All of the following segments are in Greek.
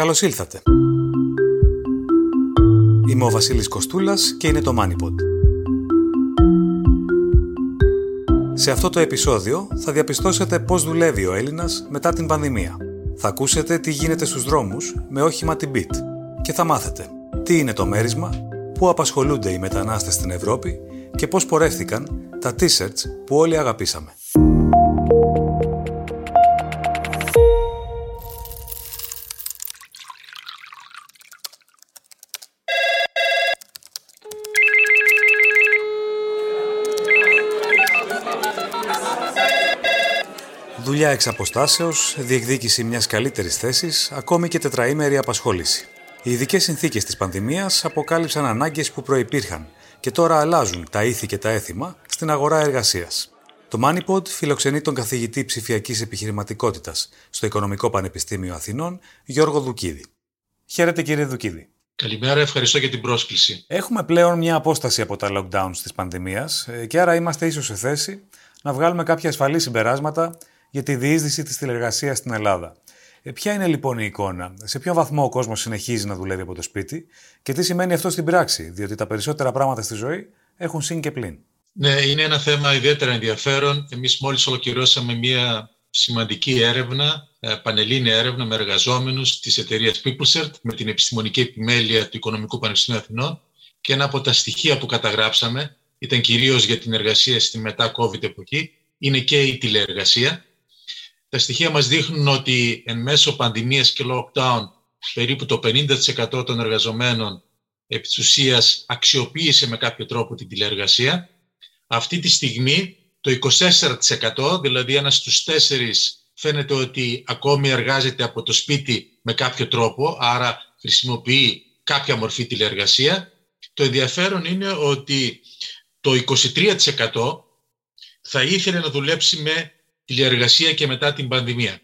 Καλώς ήλθατε. Είμαι ο Βασίλης Κοστούλας και είναι το MoneyPod. Σε αυτό το επεισόδιο θα διαπιστώσετε πώς δουλεύει ο Έλληνας μετά την πανδημία. Θα ακούσετε τι γίνεται στους δρόμους με όχημα την Beat και θα μάθετε τι είναι το μέρισμα, πού απασχολούνται οι μετανάστες στην Ευρώπη και πώς πορεύτηκαν τα t-shirts που όλοι αγαπήσαμε. Δουλειά εξ αποστάσεως, διεκδίκηση μιας καλύτερης θέσης, ακόμη και τετραήμερη απασχόληση. Οι ειδικές συνθήκες της πανδημίας αποκάλυψαν ανάγκες που προϋπήρχαν και τώρα αλλάζουν τα ήθη και τα έθιμα στην αγορά εργασίας. Το MoneyPod φιλοξενεί τον καθηγητή ψηφιακής επιχειρηματικότητας στο Οικονομικό Πανεπιστήμιο Αθηνών, Γιώργο Δουκίδη. Χαίρετε κύριε Δουκίδη. Καλημέρα, ευχαριστώ για την πρόσκληση. Έχουμε πλέον μια απόσταση από τα lockdowns της πανδημίας ε, και άρα είμαστε ίσως σε θέση να βγάλουμε κάποια ασφαλή συμπεράσματα για τη διείσδυση της τηλεργασίας στην Ελλάδα. Ε, ποια είναι λοιπόν η εικόνα, σε ποιο βαθμό ο κόσμος συνεχίζει να δουλεύει από το σπίτι και τι σημαίνει αυτό στην πράξη, διότι τα περισσότερα πράγματα στη ζωή έχουν συν και πλήν. Ναι, είναι ένα θέμα ιδιαίτερα ενδιαφέρον. Εμείς μόλις ολοκληρώσαμε μια σημαντική έρευνα, ε, πανελλήνια έρευνα με εργαζόμενους της εταιρείας PeopleCert με την επιστημονική επιμέλεια του Οικονομικού Πανεπιστημίου Αθηνών και ένα από τα στοιχεία που καταγράψαμε ήταν κυρίως για την εργασία στη μετά-COVID εποχή, είναι και η τηλεεργασία τα στοιχεία μας δείχνουν ότι εν μέσω πανδημίας και lockdown περίπου το 50% των εργαζομένων επί της ουσίας αξιοποίησε με κάποιο τρόπο την τηλεεργασία. Αυτή τη στιγμή το 24%, δηλαδή ένας στους τέσσερις φαίνεται ότι ακόμη εργάζεται από το σπίτι με κάποιο τρόπο, άρα χρησιμοποιεί κάποια μορφή τηλεεργασία. Το ενδιαφέρον είναι ότι το 23% θα ήθελε να δουλέψει με τηλεεργασία και μετά την πανδημία.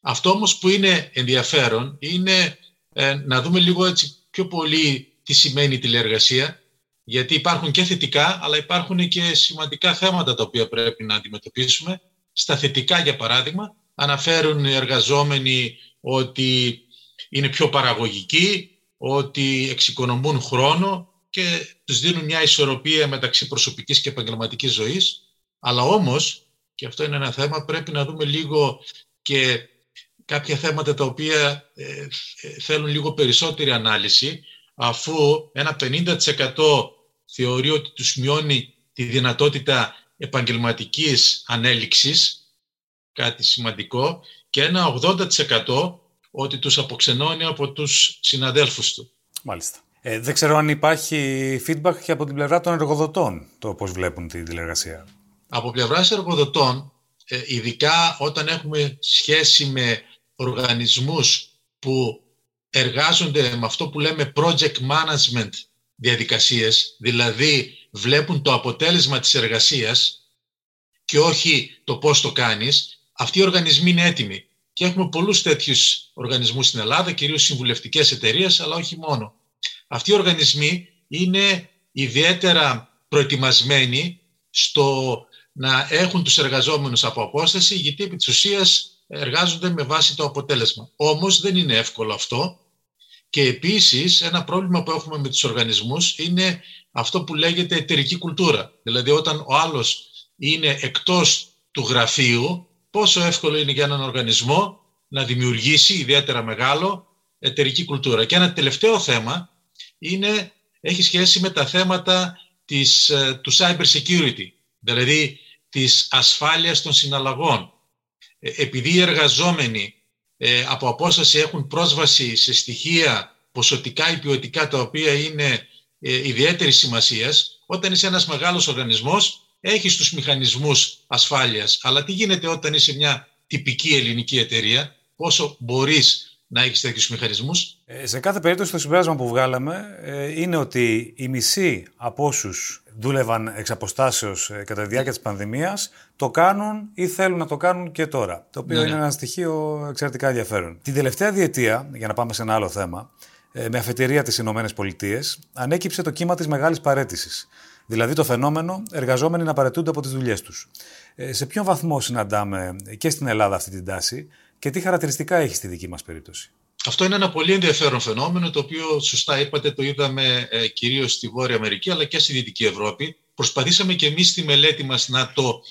Αυτό όμως που είναι ενδιαφέρον είναι ε, να δούμε λίγο έτσι πιο πολύ τι σημαίνει τηλεεργασία, γιατί υπάρχουν και θετικά, αλλά υπάρχουν και σημαντικά θέματα τα οποία πρέπει να αντιμετωπίσουμε. Στα θετικά, για παράδειγμα, αναφέρουν οι εργαζόμενοι ότι είναι πιο παραγωγικοί, ότι εξοικονομούν χρόνο και τους δίνουν μια ισορροπία μεταξύ προσωπικής και επαγγελματικής ζωής. Αλλά όμως και αυτό είναι ένα θέμα, πρέπει να δούμε λίγο και κάποια θέματα τα οποία ε, ε, θέλουν λίγο περισσότερη ανάλυση, αφού ένα 50% θεωρεί ότι τους μειώνει τη δυνατότητα επαγγελματικής ανέλυξης, κάτι σημαντικό, και ένα 80% ότι τους αποξενώνει από τους συναδέλφους του. Μάλιστα. Ε, δεν ξέρω αν υπάρχει feedback και από την πλευρά των εργοδοτών το πώς βλέπουν τη τηλεργασία. Από πλευράς εργοδοτών, ε, ειδικά όταν έχουμε σχέση με οργανισμούς που εργάζονται με αυτό που λέμε project management διαδικασίες, δηλαδή βλέπουν το αποτέλεσμα της εργασίας και όχι το πώς το κάνεις, αυτοί οι οργανισμοί είναι έτοιμοι. Και έχουμε πολλούς τέτοιους οργανισμούς στην Ελλάδα, κυρίως συμβουλευτικές εταιρείες, αλλά όχι μόνο. Αυτοί οι οργανισμοί είναι ιδιαίτερα προετοιμασμένοι στο να έχουν τους εργαζόμενους από απόσταση, γιατί επί της ουσίας εργάζονται με βάση το αποτέλεσμα. Όμως δεν είναι εύκολο αυτό και επίσης ένα πρόβλημα που έχουμε με τους οργανισμούς είναι αυτό που λέγεται εταιρική κουλτούρα. Δηλαδή όταν ο άλλος είναι εκτός του γραφείου, πόσο εύκολο είναι για έναν οργανισμό να δημιουργήσει, ιδιαίτερα μεγάλο, εταιρική κουλτούρα. Και ένα τελευταίο θέμα είναι, έχει σχέση με τα θέματα της, ε, του cyber security. Δηλαδή της ασφάλειας των συναλλαγών. Ε, επειδή οι εργαζόμενοι ε, από απόσταση έχουν πρόσβαση σε στοιχεία ποσοτικά ή ποιοτικά τα οποία είναι ε, ιδιαίτερης σημασίας, όταν είσαι ένας μεγάλος οργανισμός έχεις τους μηχανισμούς ασφάλειας. Αλλά τι γίνεται όταν είσαι μια τυπική ελληνική εταιρεία, πόσο μπορείς να έχεις τέτοιους μηχανισμούς; Ε, σε κάθε περίπτωση, το συμπέρασμα που βγάλαμε ε, είναι ότι οι μισοί από όσους δούλευαν εξ αποστάσεως ε, κατά τη διάρκεια της πανδημίας το κάνουν ή θέλουν να το κάνουν και τώρα. Το οποίο ναι, είναι ναι. ένα στοιχείο εξαιρετικά ενδιαφέρον. Την τελευταία διετία, για να πάμε σε ένα άλλο θέμα, με αφετηρία τις ΗΠΑ, ανέκυψε το κύμα της μεγάλης παρέτησης. Δηλαδή το φαινόμενο εργαζόμενοι να παρετούνται από τις δουλειές τους. Σε ποιον βαθμό συναντάμε και στην Ελλάδα αυτή την τάση και τι χαρακτηριστικά έχει στη δική μας περίπτωση; Αυτό είναι ένα πολύ ενδιαφέρον φαινόμενο, το οποίο σωστά είπατε το είδαμε ε, κυρίως στη Βόρεια Αμερική αλλά και στη Δυτική Ευρώπη. Προσπαθήσαμε και εμείς στη μελέτη μας να το,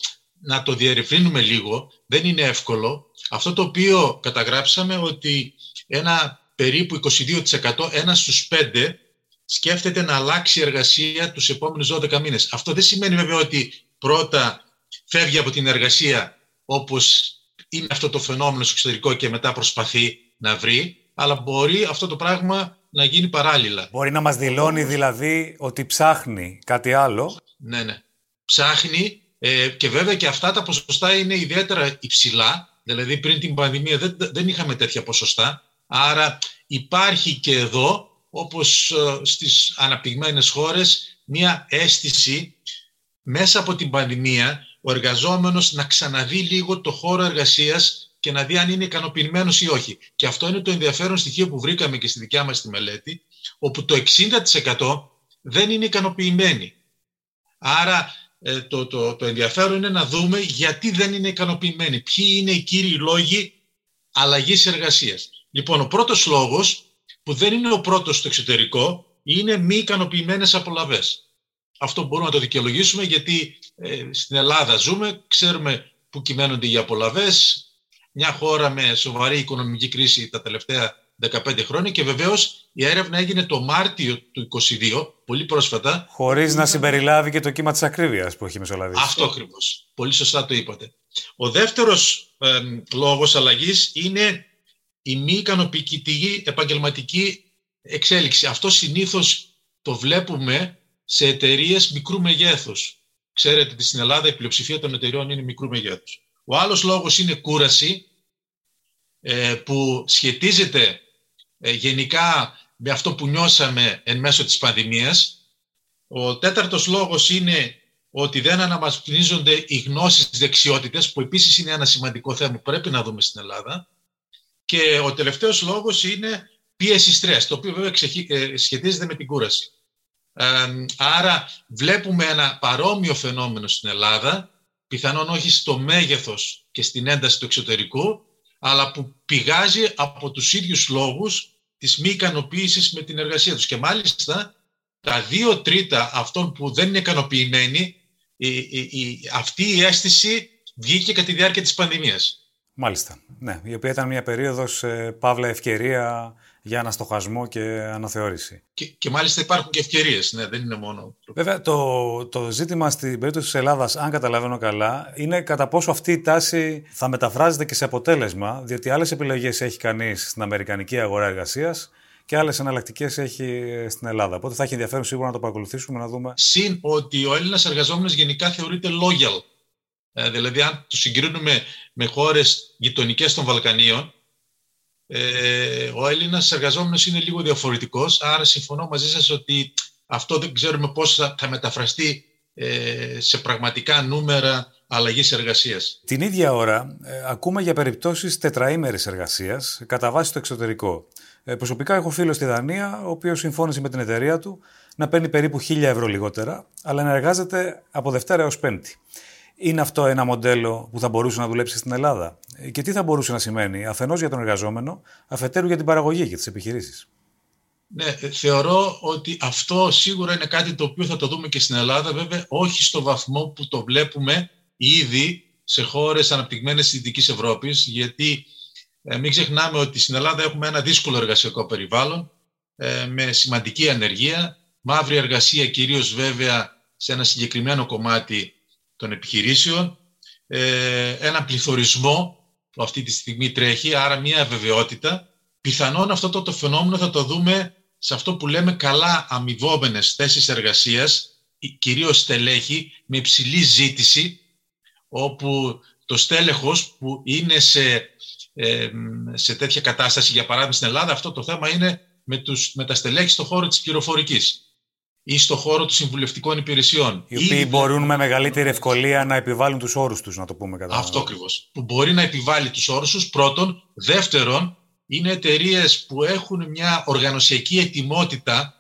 να το διερευνήσουμε λίγο. Δεν είναι εύκολο. Αυτό το οποίο καταγράψαμε ότι ένα περίπου 22%, ένας στους πέντε, σκέφτεται να αλλάξει η εργασία τους επόμενους 12 μήνες. Αυτό δεν σημαίνει βέβαια ότι πρώτα φεύγει από την εργασία όπως είναι αυτό το φαινόμενο στο εξωτερικό και μετά προσπαθεί να βρει, αλλά μπορεί αυτό το πράγμα να γίνει παράλληλα. Μπορεί να μας δηλώνει δηλαδή ότι ψάχνει κάτι άλλο. Ναι, ναι. Ψάχνει ε, και βέβαια και αυτά τα ποσοστά είναι ιδιαίτερα υψηλά. Δηλαδή πριν την πανδημία δεν, δεν είχαμε τέτοια ποσοστά. Άρα υπάρχει και εδώ, όπως ε, στις αναπτυγμένες χώρες, μια αίσθηση μέσα από την πανδημία ο εργαζόμενος να ξαναδεί λίγο το χώρο εργασίας και να δει αν είναι ικανοποιημένος ή όχι. Και αυτό είναι το ενδιαφέρον στοιχείο που βρήκαμε και στη δικιά μας τη μελέτη, όπου το 60% δεν είναι ικανοποιημένοι. Άρα ε, το, το, το ενδιαφέρον είναι να δούμε γιατί δεν είναι ικανοποιημένοι. Ποιοι είναι οι κύριοι λόγοι αλλαγής εργασίας. Λοιπόν, ο πρώτος λόγος, που δεν είναι ο πρώτος στο εξωτερικό, είναι μη ικανοποιημένες απολαβές. Αυτό μπορούμε να το δικαιολογήσουμε γιατί ε, στην Ελλάδα ζούμε, ξέρουμε που κυμαίνονται οι απολαβές, μια χώρα με σοβαρή οικονομική κρίση τα τελευταία 15 χρόνια και βεβαίως η έρευνα έγινε το Μάρτιο του 2022, πολύ πρόσφατα. Χωρίς να συμπεριλάβει και το κύμα της ακρίβειας που έχει μεσολαβήσει. Αυτό ακριβώς. Πολύ σωστά το είπατε. Ο δεύτερος ε, λόγος αλλαγής είναι η μη ικανοποιητική επαγγελματική εξέλιξη. Αυτό συνήθως το βλέπουμε σε εταιρείες μικρού μεγέθους. Ξέρετε ότι στην Ελλάδα η πλειοψηφία των εταιρεών είναι μικρού μεγέθους. Ο άλλος λόγος είναι κούραση ε, που σχετίζεται ε, γενικά με αυτό που νιώσαμε εν μέσω της πανδημίας. Ο τέταρτος λόγος είναι ότι δεν αναμασπινίζονται οι γνώσεις δεξιότητες, που επίσης είναι ένα σημαντικό θέμα που πρέπει να δούμε στην Ελλάδα. Και ο τελευταίος λόγος είναι πίεση στρες, το οποίο βέβαια ε, σχετίζεται με την κούραση. άρα βλέπουμε ένα παρόμοιο φαινόμενο στην Ελλάδα, πιθανόν όχι στο μέγεθος και στην ένταση του εξωτερικού, αλλά που πηγάζει από τους ίδιους λόγους της μη ικανοποίησης με την εργασία τους. Και μάλιστα τα δύο τρίτα αυτών που δεν είναι ικανοποιημένοι, η, η, αυτή η αίσθηση βγήκε κατά τη διάρκεια της πανδημίας. Μάλιστα. Ναι, η οποία ήταν μια περίοδος ε, παύλα ευκαιρία για αναστοχασμό και αναθεώρηση. Και, και μάλιστα υπάρχουν και ευκαιρίες, ναι, δεν είναι μόνο... Βέβαια, το, το ζήτημα στην περίπτωση της Ελλάδας, αν καταλαβαίνω καλά, είναι κατά πόσο αυτή η τάση θα μεταφράζεται και σε αποτέλεσμα, διότι άλλες επιλογές έχει κανείς στην Αμερικανική αγορά εργασίας και άλλες εναλλακτικές έχει στην Ελλάδα. Οπότε θα έχει ενδιαφέρον σίγουρα να το παρακολουθήσουμε, να δούμε. Συν ότι ο Έλληνας εργαζόμενος γενικά θεωρείται loyal ε, δηλαδή, αν το συγκρίνουμε με χώρες γειτονικές των Βαλκανίων, ε, ο Έλληνας εργαζόμενος είναι λίγο διαφορετικός, άρα συμφωνώ μαζί σας ότι αυτό δεν ξέρουμε πώς θα, θα μεταφραστεί ε, σε πραγματικά νούμερα αλλαγής εργασίας. Την ίδια ώρα ε, ακούμε για περιπτώσεις τετραήμερης εργασίας κατά βάση στο εξωτερικό. Ε, προσωπικά έχω φίλο στη Δανία, ο οποίος συμφώνησε με την εταιρεία του να παίρνει περίπου 1000 ευρώ λιγότερα, αλλά να εργάζεται από Δευτέρα έως Πέμπτη. Είναι αυτό ένα μοντέλο που θα μπορούσε να δουλέψει στην Ελλάδα; Και τι θα μπορούσε να σημαίνει; Αφενός για τον εργαζόμενο, αφετέρου για την παραγωγή και τις επιχειρήσεις. Ναι, θεωρώ ότι αυτό σίγουρα είναι κάτι το οποίο θα το δούμε και στην Ελλάδα, βέβαια όχι στο βαθμό που το βλέπουμε ήδη σε χώρες αναπτυγμένες της Δυτικής Ευρώπης, γιατί ε, μην ξεχνάμε ότι στην Ελλάδα έχουμε ένα δύσκολο εργασιακό περιβάλλον, ε, με σημαντική ανεργία, μαύρη εργασία κυρίως βέβαια σε ένα συγκεκριμένο κομμάτι των επιχειρήσεων, ε, ένα πληθωρισμό που αυτή τη στιγμή τρέχει, άρα μια αβεβαιότητα. Πιθανόν αυτό το, το φαινόμενο θα το δούμε σε αυτό που λέμε καλά αμοιβόμενες θέσεις εργασίας, κυρίως στελέχη, με υψηλή ζήτηση, όπου το στέλεχος που είναι σε, ε, σε τέτοια κατάσταση, για παράδειγμα στην Ελλάδα, αυτό το θέμα είναι με, τους, με τα στελέχη στον χώρο της πληροφορικής ή στο χώρο των συμβουλευτικών υπηρεσιών. Οι οποίοι μπορούν με μεγαλύτερη ευκολία να επιβάλλουν τους όρους τους, να το πούμε κατά Αυτό ακριβώς. Που μπορεί να επιβάλλει τους όρους τους, πρώτον. Δεύτερον, είναι εταιρείες που έχουν μια οργανωσιακή ετοιμότητα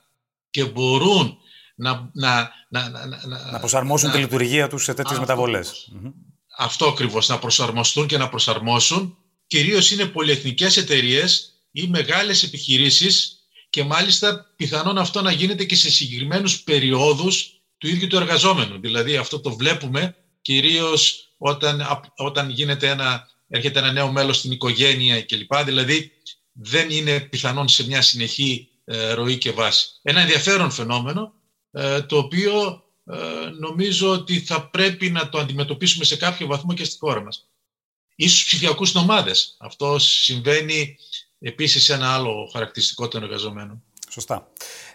και μπορούν να, να, να, να, να προσαρμόσουν να, τη λειτουργία τους σε τέτοιες μεταβολές. Αυτό ακριβώς, να προσαρμοστούν και να προσαρμόσουν. Κυρίως είναι πολυεθνικές εταιρείες ή μεγάλες επιχειρήσεις και μάλιστα πιθανόν αυτό να γίνεται και σε συγκεκριμένους περιόδους του ίδιου του εργαζόμενου. Δηλαδή αυτό το βλέπουμε κυρίως όταν, όταν γίνεται ένα, έρχεται ένα νέο μέλος στην οικογένεια κλπ. Δηλαδή δεν είναι πιθανόν σε μια συνεχή ε, ροή και βάση. Ένα ενδιαφέρον φαινόμενο ε, το οποίο ε, νομίζω ότι θα πρέπει να το αντιμετωπίσουμε σε κάποιο βαθμό και στη χώρα μας. Ίσως ψηφιακούς νομάδες. Αυτό συμβαίνει επίσης ένα άλλο χαρακτηριστικό των εργαζομένων. Σωστά.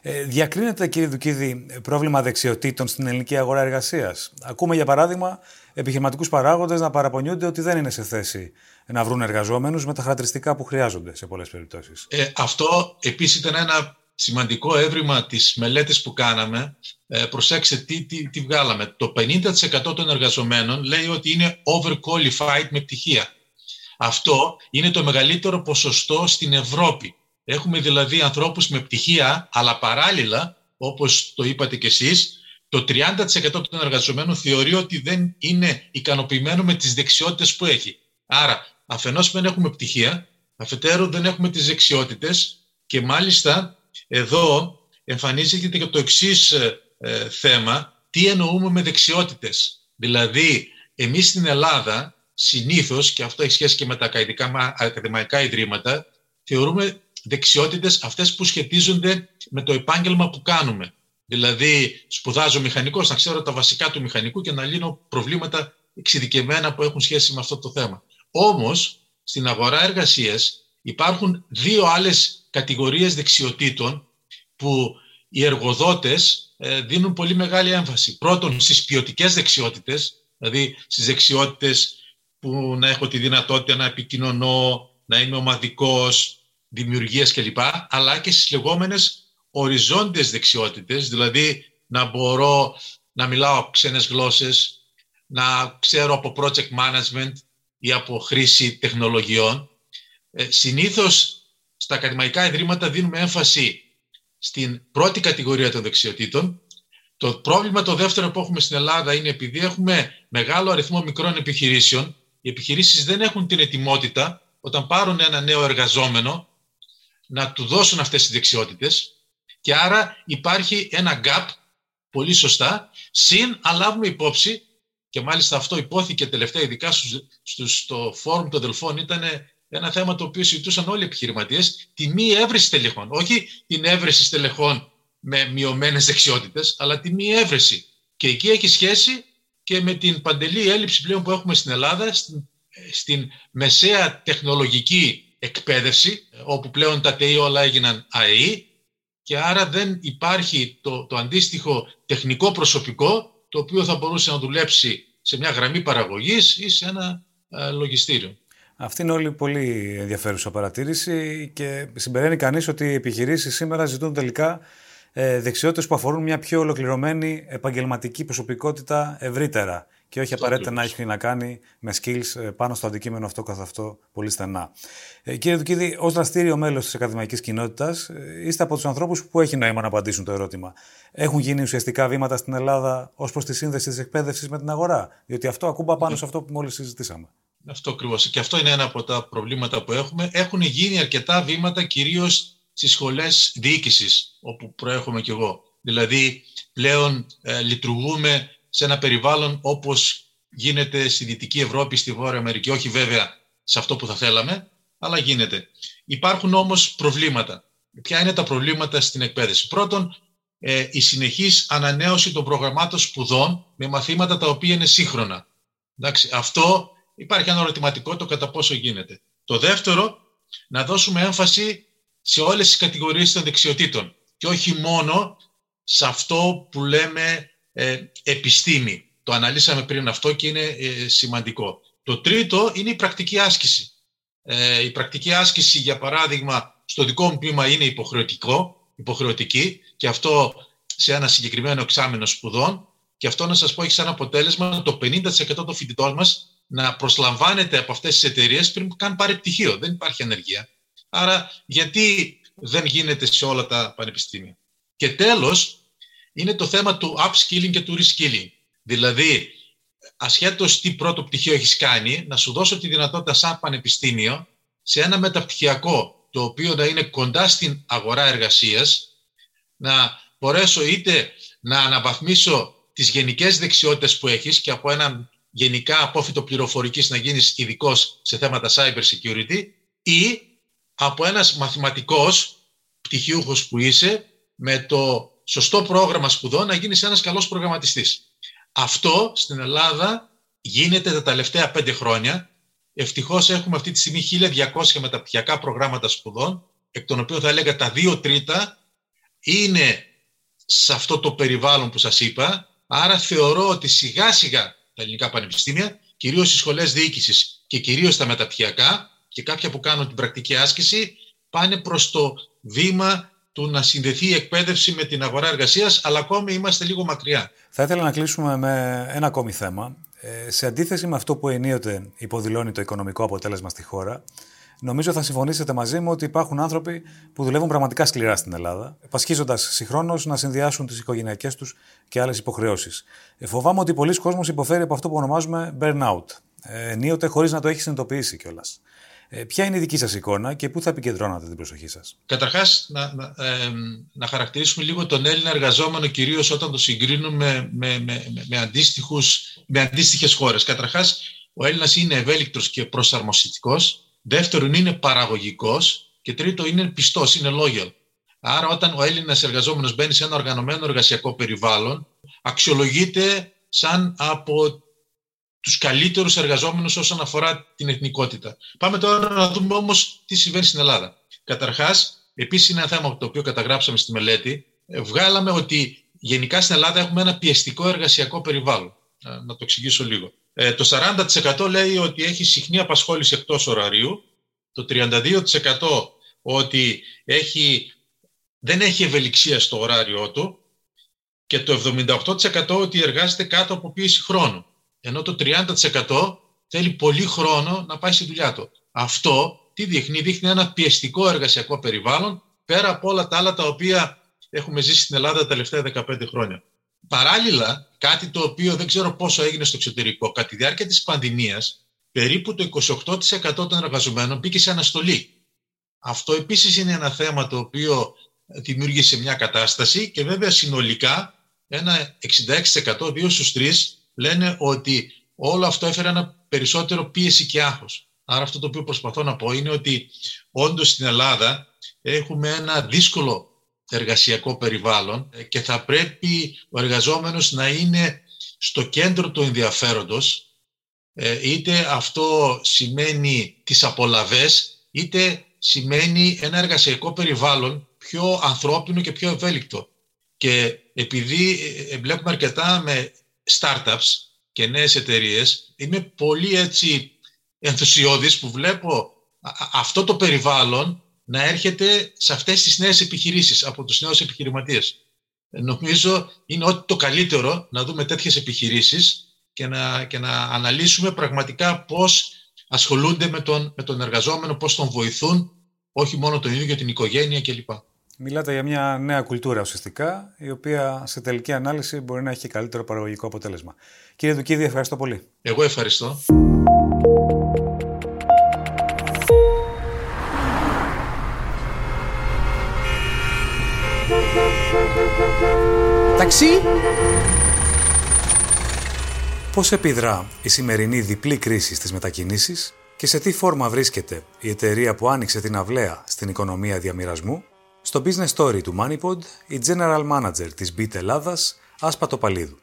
Ε, διακρίνεται, κύριε Δουκίδη, πρόβλημα δεξιοτήτων στην ελληνική αγορά εργασίας; Ακούμε, για παράδειγμα, επιχειρηματικούς παράγοντες να παραπονιούνται ότι δεν είναι σε θέση να βρουν εργαζόμενους με τα χαρακτηριστικά που χρειάζονται σε πολλές περιπτώσεις. Ε, αυτό επίσης ήταν ένα σημαντικό έβριμα της μελέτης που κάναμε. Ε, προσέξτε τι, τι, τι βγάλαμε. Το 50% των εργαζομένων λέει ότι είναι overqualified με πτυχία. Αυτό είναι το μεγαλύτερο ποσοστό στην Ευρώπη. Έχουμε δηλαδή ανθρώπους με πτυχία, αλλά παράλληλα, όπως το είπατε κι εσείς, το 30% των εργαζομένων θεωρεί ότι δεν είναι ικανοποιημένο με τις δεξιότητες που έχει. Άρα, αφενός δεν έχουμε πτυχία, αφετέρου δεν έχουμε τις δεξιότητες και μάλιστα εδώ εμφανίζεται και το εξής ε, ε, θέμα, τι εννοούμε με δεξιότητες; Δηλαδή, εμείς στην Ελλάδα συνήθως, και αυτό έχει σχέση και με τα ακαδημαϊκά ιδρύματα, θεωρούμε δεξιότητες αυτές που σχετίζονται με το επάγγελμα που κάνουμε. Δηλαδή, σπουδάζω μηχανικός, να ξέρω τα βασικά του μηχανικού και να λύνω προβλήματα εξειδικευμένα που έχουν σχέση με αυτό το θέμα. Όμως, στην αγορά εργασίας υπάρχουν δύο άλλες κατηγορίες δεξιοτήτων που οι εργοδότες ε, δίνουν πολύ μεγάλη έμφαση. Πρώτον, στις ποιοτικές δεξιότητες, δηλαδή στις δεξιότητες που να έχω τη δυνατότητα να επικοινωνώ, να είμαι ομαδικός, δημιουργίας κλπ. Αλλά και στις λεγόμενες οριζόντιες δεξιότητες, δηλαδή να μπορώ να μιλάω ξένες γλώσσες, να ξέρω από project management ή από χρήση τεχνολογιών. Ε, συνήθως στα ακαδημαϊκά ιδρύματα δίνουμε έμφαση στην πρώτη κατηγορία των δεξιοτήτων. Το πρόβλημα το δεύτερο που έχουμε στην Ελλάδα είναι επειδή έχουμε μεγάλο αριθμό μικρών επιχειρήσεων, οι επιχειρήσεις δεν έχουν την ετοιμότητα όταν πάρουν ένα νέο εργαζόμενο να του δώσουν αυτές τις δεξιότητες και άρα υπάρχει ένα gap, πολύ σωστά, συν αν λάβουμε υπόψη και μάλιστα αυτό υπόθηκε τελευταία ειδικά στους, στο φόρουμ των Δελφών ήταν ένα θέμα το οποίο συζητούσαν όλοι οι επιχειρηματίες, τη μη έβρεση τελεχών. Όχι την έβρεση στελεχών με μειωμένες δεξιότητες, αλλά τη μη έβρεση. Και εκεί έχει σχέση και με την παντελή έλλειψη πλέον που έχουμε στην Ελλάδα, στην, στην μεσαία τεχνολογική εκπαίδευση, όπου πλέον τα ΤΕΙ όλα έγιναν ΑΕΗ και άρα δεν υπάρχει το, το αντίστοιχο τεχνικό προσωπικό το οποίο θα μπορούσε να δουλέψει σε μια γραμμή παραγωγής ή σε ένα λογιστήριο. Αυτή είναι όλη πολύ ενδιαφέρουσα παρατήρηση και συμπεραίνει κανείς ότι οι επιχειρήσεις σήμερα ζητούν τελικά ε, δεξιότητες που αφορούν μια πιο ολοκληρωμένη επαγγελματική προσωπικότητα ευρύτερα και όχι απαραίτητα να έχει να κάνει με skills ε, πάνω στο αντικείμενο αυτό καθ' αυτό πολύ στενά. Ε, κύριε Δουκίδη, ως δραστήριο μέλος της ακαδημαϊκής κοινότητας, ε, είστε από τους ανθρώπους που έχει νόημα να απαντήσουν το ερώτημα. Έχουν γίνει ουσιαστικά βήματα στην Ελλάδα ως προς τη σύνδεση της εκπαίδευσης με την αγορά; Διότι αυτό ακούμπα πάνω σε αυτό που μόλις συζητήσαμε. Αυτό ακριβώς. Και αυτό είναι ένα από τα προβλήματα που έχουμε. Έχουν γίνει αρκετά βήματα κυρίως στις σχολές διοίκησης, όπου προέρχομαι κι εγώ. Δηλαδή, πλέον ε, λειτουργούμε σε ένα περιβάλλον όπως γίνεται στη Δυτική Ευρώπη, στη Βόρεια Αμερική. Όχι βέβαια σε αυτό που θα θέλαμε, αλλά γίνεται. Υπάρχουν όμως προβλήματα. Ποια είναι τα προβλήματα στην εκπαίδευση; Πρώτον, ε, η συνεχής ανανέωση των προγραμμάτων σπουδών με μαθήματα τα οποία είναι σύγχρονα. Εντάξει, αυτό υπάρχει ένα ερωτηματικό το κατά πόσο γίνεται. Το δεύτερο, να δώσουμε έμφαση σε όλες τις κατηγορίες των δεξιοτήτων και όχι μόνο σε αυτό που λέμε ε, επιστήμη. Το αναλύσαμε πριν αυτό και είναι ε, σημαντικό. Το τρίτο είναι η πρακτική άσκηση. Ε, η πρακτική άσκηση, για παράδειγμα, στο δικό μου πείμα είναι υποχρεωτικό, υποχρεωτική και αυτό σε ένα συγκεκριμένο εξάμενο σπουδών και αυτό να σας πω έχει σαν αποτέλεσμα το 50% των φοιτητών μας να προσλαμβάνεται από αυτές τις εταιρείες πριν καν πάρει πτυχίο. Δεν υπάρχει ανεργία. Άρα γιατί δεν γίνεται σε όλα τα πανεπιστήμια. Και τέλος, είναι το θέμα του upskilling και του reskilling. Δηλαδή, ασχέτως τι πρώτο πτυχίο έχεις κάνει, να σου δώσω τη δυνατότητα σαν πανεπιστήμιο σε ένα μεταπτυχιακό το οποίο να είναι κοντά στην αγορά εργασίας, να μπορέσω είτε να αναβαθμίσω τις γενικές δεξιότητες που έχεις και από έναν γενικά απόφυτο πληροφορικής να γίνεις ειδικός σε θέματα cyber security ή από ένας μαθηματικός πτυχιούχος που είσαι με το σωστό πρόγραμμα σπουδών να γίνεις ένας καλός προγραμματιστής. Αυτό στην Ελλάδα γίνεται τα τελευταία πέντε χρόνια. Ευτυχώς έχουμε αυτή τη στιγμή 1.200 μεταπτυχιακά προγράμματα σπουδών, εκ των οποίων θα έλεγα τα δύο τρίτα είναι σε αυτό το περιβάλλον που σας είπα. Άρα θεωρώ ότι σιγά σιγά τα ελληνικά πανεπιστήμια, κυρίως οι σχολές διοίκησης και κυρίως τα μεταπτυχιακά και κάποια που κάνουν την πρακτική άσκηση, πάνε προς το βήμα του να συνδεθεί η εκπαίδευση με την αγορά εργασίας, αλλά ακόμη είμαστε λίγο μακριά. Θα ήθελα να κλείσουμε με ένα ακόμη θέμα. Ε, σε αντίθεση με αυτό που ενίοτε υποδηλώνει το οικονομικό αποτέλεσμα στη χώρα, νομίζω θα συμφωνήσετε μαζί μου ότι υπάρχουν άνθρωποι που δουλεύουν πραγματικά σκληρά στην Ελλάδα, πασχίζοντα συγχρόνως να συνδυάσουν τις οικογενειακές τους και άλλες υποχρεώσεις. Ε, φοβάμαι ότι πολλοί κόσμοι υποφέρει από αυτό που ονομάζουμε burnout. Ε, ενίοτε χωρίς να το έχει συνειδητοποιήσει κιόλας. Ε, ποια είναι η δική σας εικόνα και πού θα επικεντρώνατε την προσοχή σας; Καταρχάς, να, να, ε, να χαρακτηρίσουμε λίγο τον Έλληνα εργαζόμενο κυρίως όταν το συγκρίνουμε με, με, με, με, αντίστοιχους, με αντίστοιχες χώρες. Καταρχάς, ο Έλληνας είναι ευέλικτος και προσαρμοστικός. Δεύτερον, είναι παραγωγικός. Και τρίτο, είναι πιστός, είναι loyal. Άρα, όταν ο Έλληνας εργαζόμενος μπαίνει σε ένα οργανωμένο εργασιακό περιβάλλον, αξιολογείται σαν από τους καλύτερους εργαζόμενους όσον αφορά την εθνικότητα. Πάμε τώρα να δούμε όμως τι συμβαίνει στην Ελλάδα. Καταρχάς, επίσης είναι ένα θέμα το οποίο καταγράψαμε στη μελέτη. Ε, βγάλαμε ότι γενικά στην Ελλάδα έχουμε ένα πιεστικό εργασιακό περιβάλλον. Να το εξηγήσω λίγο. Ε, το 40% λέει ότι έχει συχνή απασχόληση εκτός ωραρίου, το 32% ότι έχει, δεν έχει ευελιξία στο ωράριό του και το 78% ότι εργάζεται κάτω από πίεση χρόνου ενώ το 30% θέλει πολύ χρόνο να πάει στη δουλειά του. Αυτό τι δείχνει, δείχνει ένα πιεστικό εργασιακό περιβάλλον πέρα από όλα τα άλλα τα οποία έχουμε ζήσει στην Ελλάδα τα τελευταία 15 χρόνια. Παράλληλα, κάτι το οποίο δεν ξέρω πόσο έγινε στο εξωτερικό, κατά τη διάρκεια της πανδημίας, περίπου το 28% των εργαζομένων μπήκε σε αναστολή. Αυτό επίσης είναι ένα θέμα το οποίο δημιούργησε μια κατάσταση και βέβαια συνολικά ένα 66%, 2 στους 3, λένε ότι όλο αυτό έφερε ένα περισσότερο πίεση και άγχος. Άρα αυτό το οποίο προσπαθώ να πω είναι ότι όντως στην Ελλάδα έχουμε ένα δύσκολο εργασιακό περιβάλλον και θα πρέπει ο εργαζόμενος να είναι στο κέντρο του ενδιαφέροντος ε, είτε αυτό σημαίνει τις απολαβές είτε σημαίνει ένα εργασιακό περιβάλλον πιο ανθρώπινο και πιο ευέλικτο. Και επειδή εμπλέκουμε αρκετά με startups και νέες εταιρείες, είμαι πολύ έτσι ενθουσιώδης που βλέπω αυτό το περιβάλλον να έρχεται σε αυτές τις νέες επιχειρήσεις από τους νέους επιχειρηματίες. Νομίζω είναι ό,τι το καλύτερο να δούμε τέτοιες επιχειρήσεις και να, και να αναλύσουμε πραγματικά πώς ασχολούνται με τον, με τον εργαζόμενο, πώς τον βοηθούν, όχι μόνο τον ίδιο και την οικογένεια κλπ. Μιλάτε για μια νέα κουλτούρα ουσιαστικά, η οποία σε τελική ανάλυση μπορεί να έχει καλύτερο παραγωγικό αποτέλεσμα. Κύριε Δουκίδη, ευχαριστώ πολύ. Εγώ ευχαριστώ. Ταξί! Πώς επιδρά η σημερινή διπλή κρίση στις μετακινήσεις και σε τι φόρμα βρίσκεται η εταιρεία που άνοιξε την αυλαία στην οικονομία διαμοιρασμού; Στο business story του Moneypod, η General Manager της Beat Ελλάδας, Άσπα Τοπαλίδου.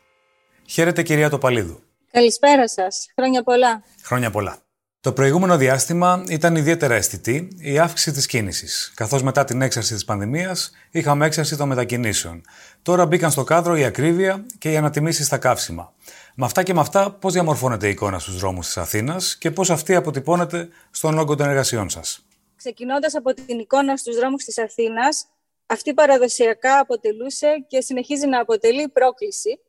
Χαίρετε κυρία Τοπαλίδου. Καλησπέρα σας. Χρόνια πολλά. Χρόνια πολλά. Το προηγούμενο διάστημα ήταν ιδιαίτερα αισθητή η αύξηση της κίνησης, καθώς μετά την έξαρση της πανδημίας είχαμε έξαρση των μετακινήσεων. Τώρα μπήκαν στο κάδρο η ακρίβεια και οι ανατιμήσεις στα καύσιμα. Με αυτά και με αυτά, πώς διαμορφώνεται η εικόνα στους δρόμους της Αθήνας και πώς αυτή αποτυπώνεται στον όγκο των εργασιών σας; Ξεκινώντας από την εικόνα στους δρόμους της Αθήνας, αυτή παραδοσιακά αποτελούσε και συνεχίζει να αποτελεί πρόκληση.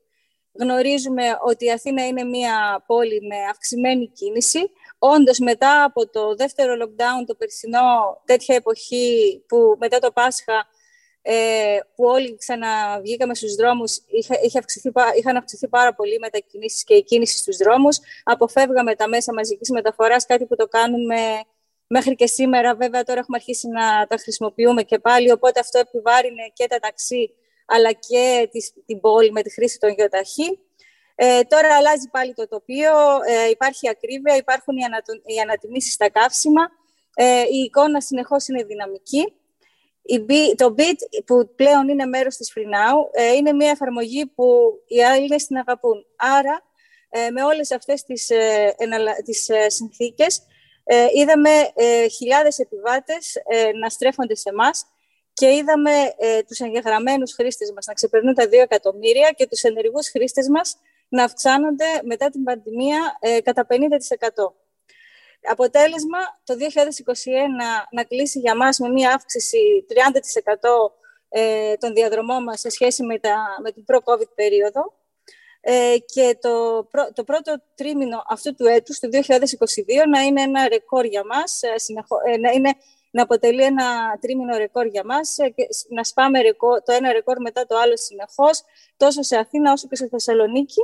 Γνωρίζουμε ότι η Αθήνα είναι μια πόλη με αυξημένη κίνηση. Όντως, μετά από το δεύτερο lockdown, το περσινό, τέτοια εποχή που μετά το Πάσχα, ε, που όλοι ξαναβγήκαμε στους δρόμους, είχε, αυξηθεί, είχαν αυξηθεί πάρα πολύ οι μετακινήσεις και η κίνηση στους δρόμους. Αποφεύγαμε τα μέσα μαζικής μεταφοράς, κάτι που το κάνουμε Μέχρι και σήμερα, βέβαια, τώρα έχουμε αρχίσει να τα χρησιμοποιούμε και πάλι, οπότε αυτό επιβάρυνε και τα ταξί, αλλά και την πόλη με τη χρήση των γεωταχή. Ε, τώρα αλλάζει πάλι το τοπίο, ε, υπάρχει ακρίβεια, υπάρχουν οι, ανατο... οι ανατιμήσεις στα καύσιμα, ε, η εικόνα συνεχώς είναι δυναμική. το BIT που πλέον είναι μέρος της FreeNow ε, είναι μια εφαρμογή που οι Έλληνες την αγαπούν. Άρα, ε, με όλες αυτές τις, ε, τις συνθήκες, είδαμε χιλιάδες επιβάτες να στρέφονται σε εμάς και είδαμε τους εγγεγραμμένους χρήστες μας να ξεπερνούν τα 2 εκατομμύρια και τους ενεργούς χρήστες μας να αυξάνονται μετά την πανδημία ε, κατά 50%. Αποτέλεσμα, το 2021 να κλείσει για μας με μία αύξηση 30% ε, των διαδρομών μας σε σχέση με, τα, με την προ-COVID περίοδο. Ε, και το, το πρώτο τρίμηνο αυτού του έτους, το 2022, να είναι ένα ρεκόρ για μας, ε, συνεχώ, ε, να, είναι, να αποτελεί ένα τρίμηνο ρεκόρ για μας, και να σπάμε ρεκόρ, το ένα ρεκόρ μετά το άλλο συνεχώς, τόσο σε Αθήνα όσο και σε Θεσσαλονίκη.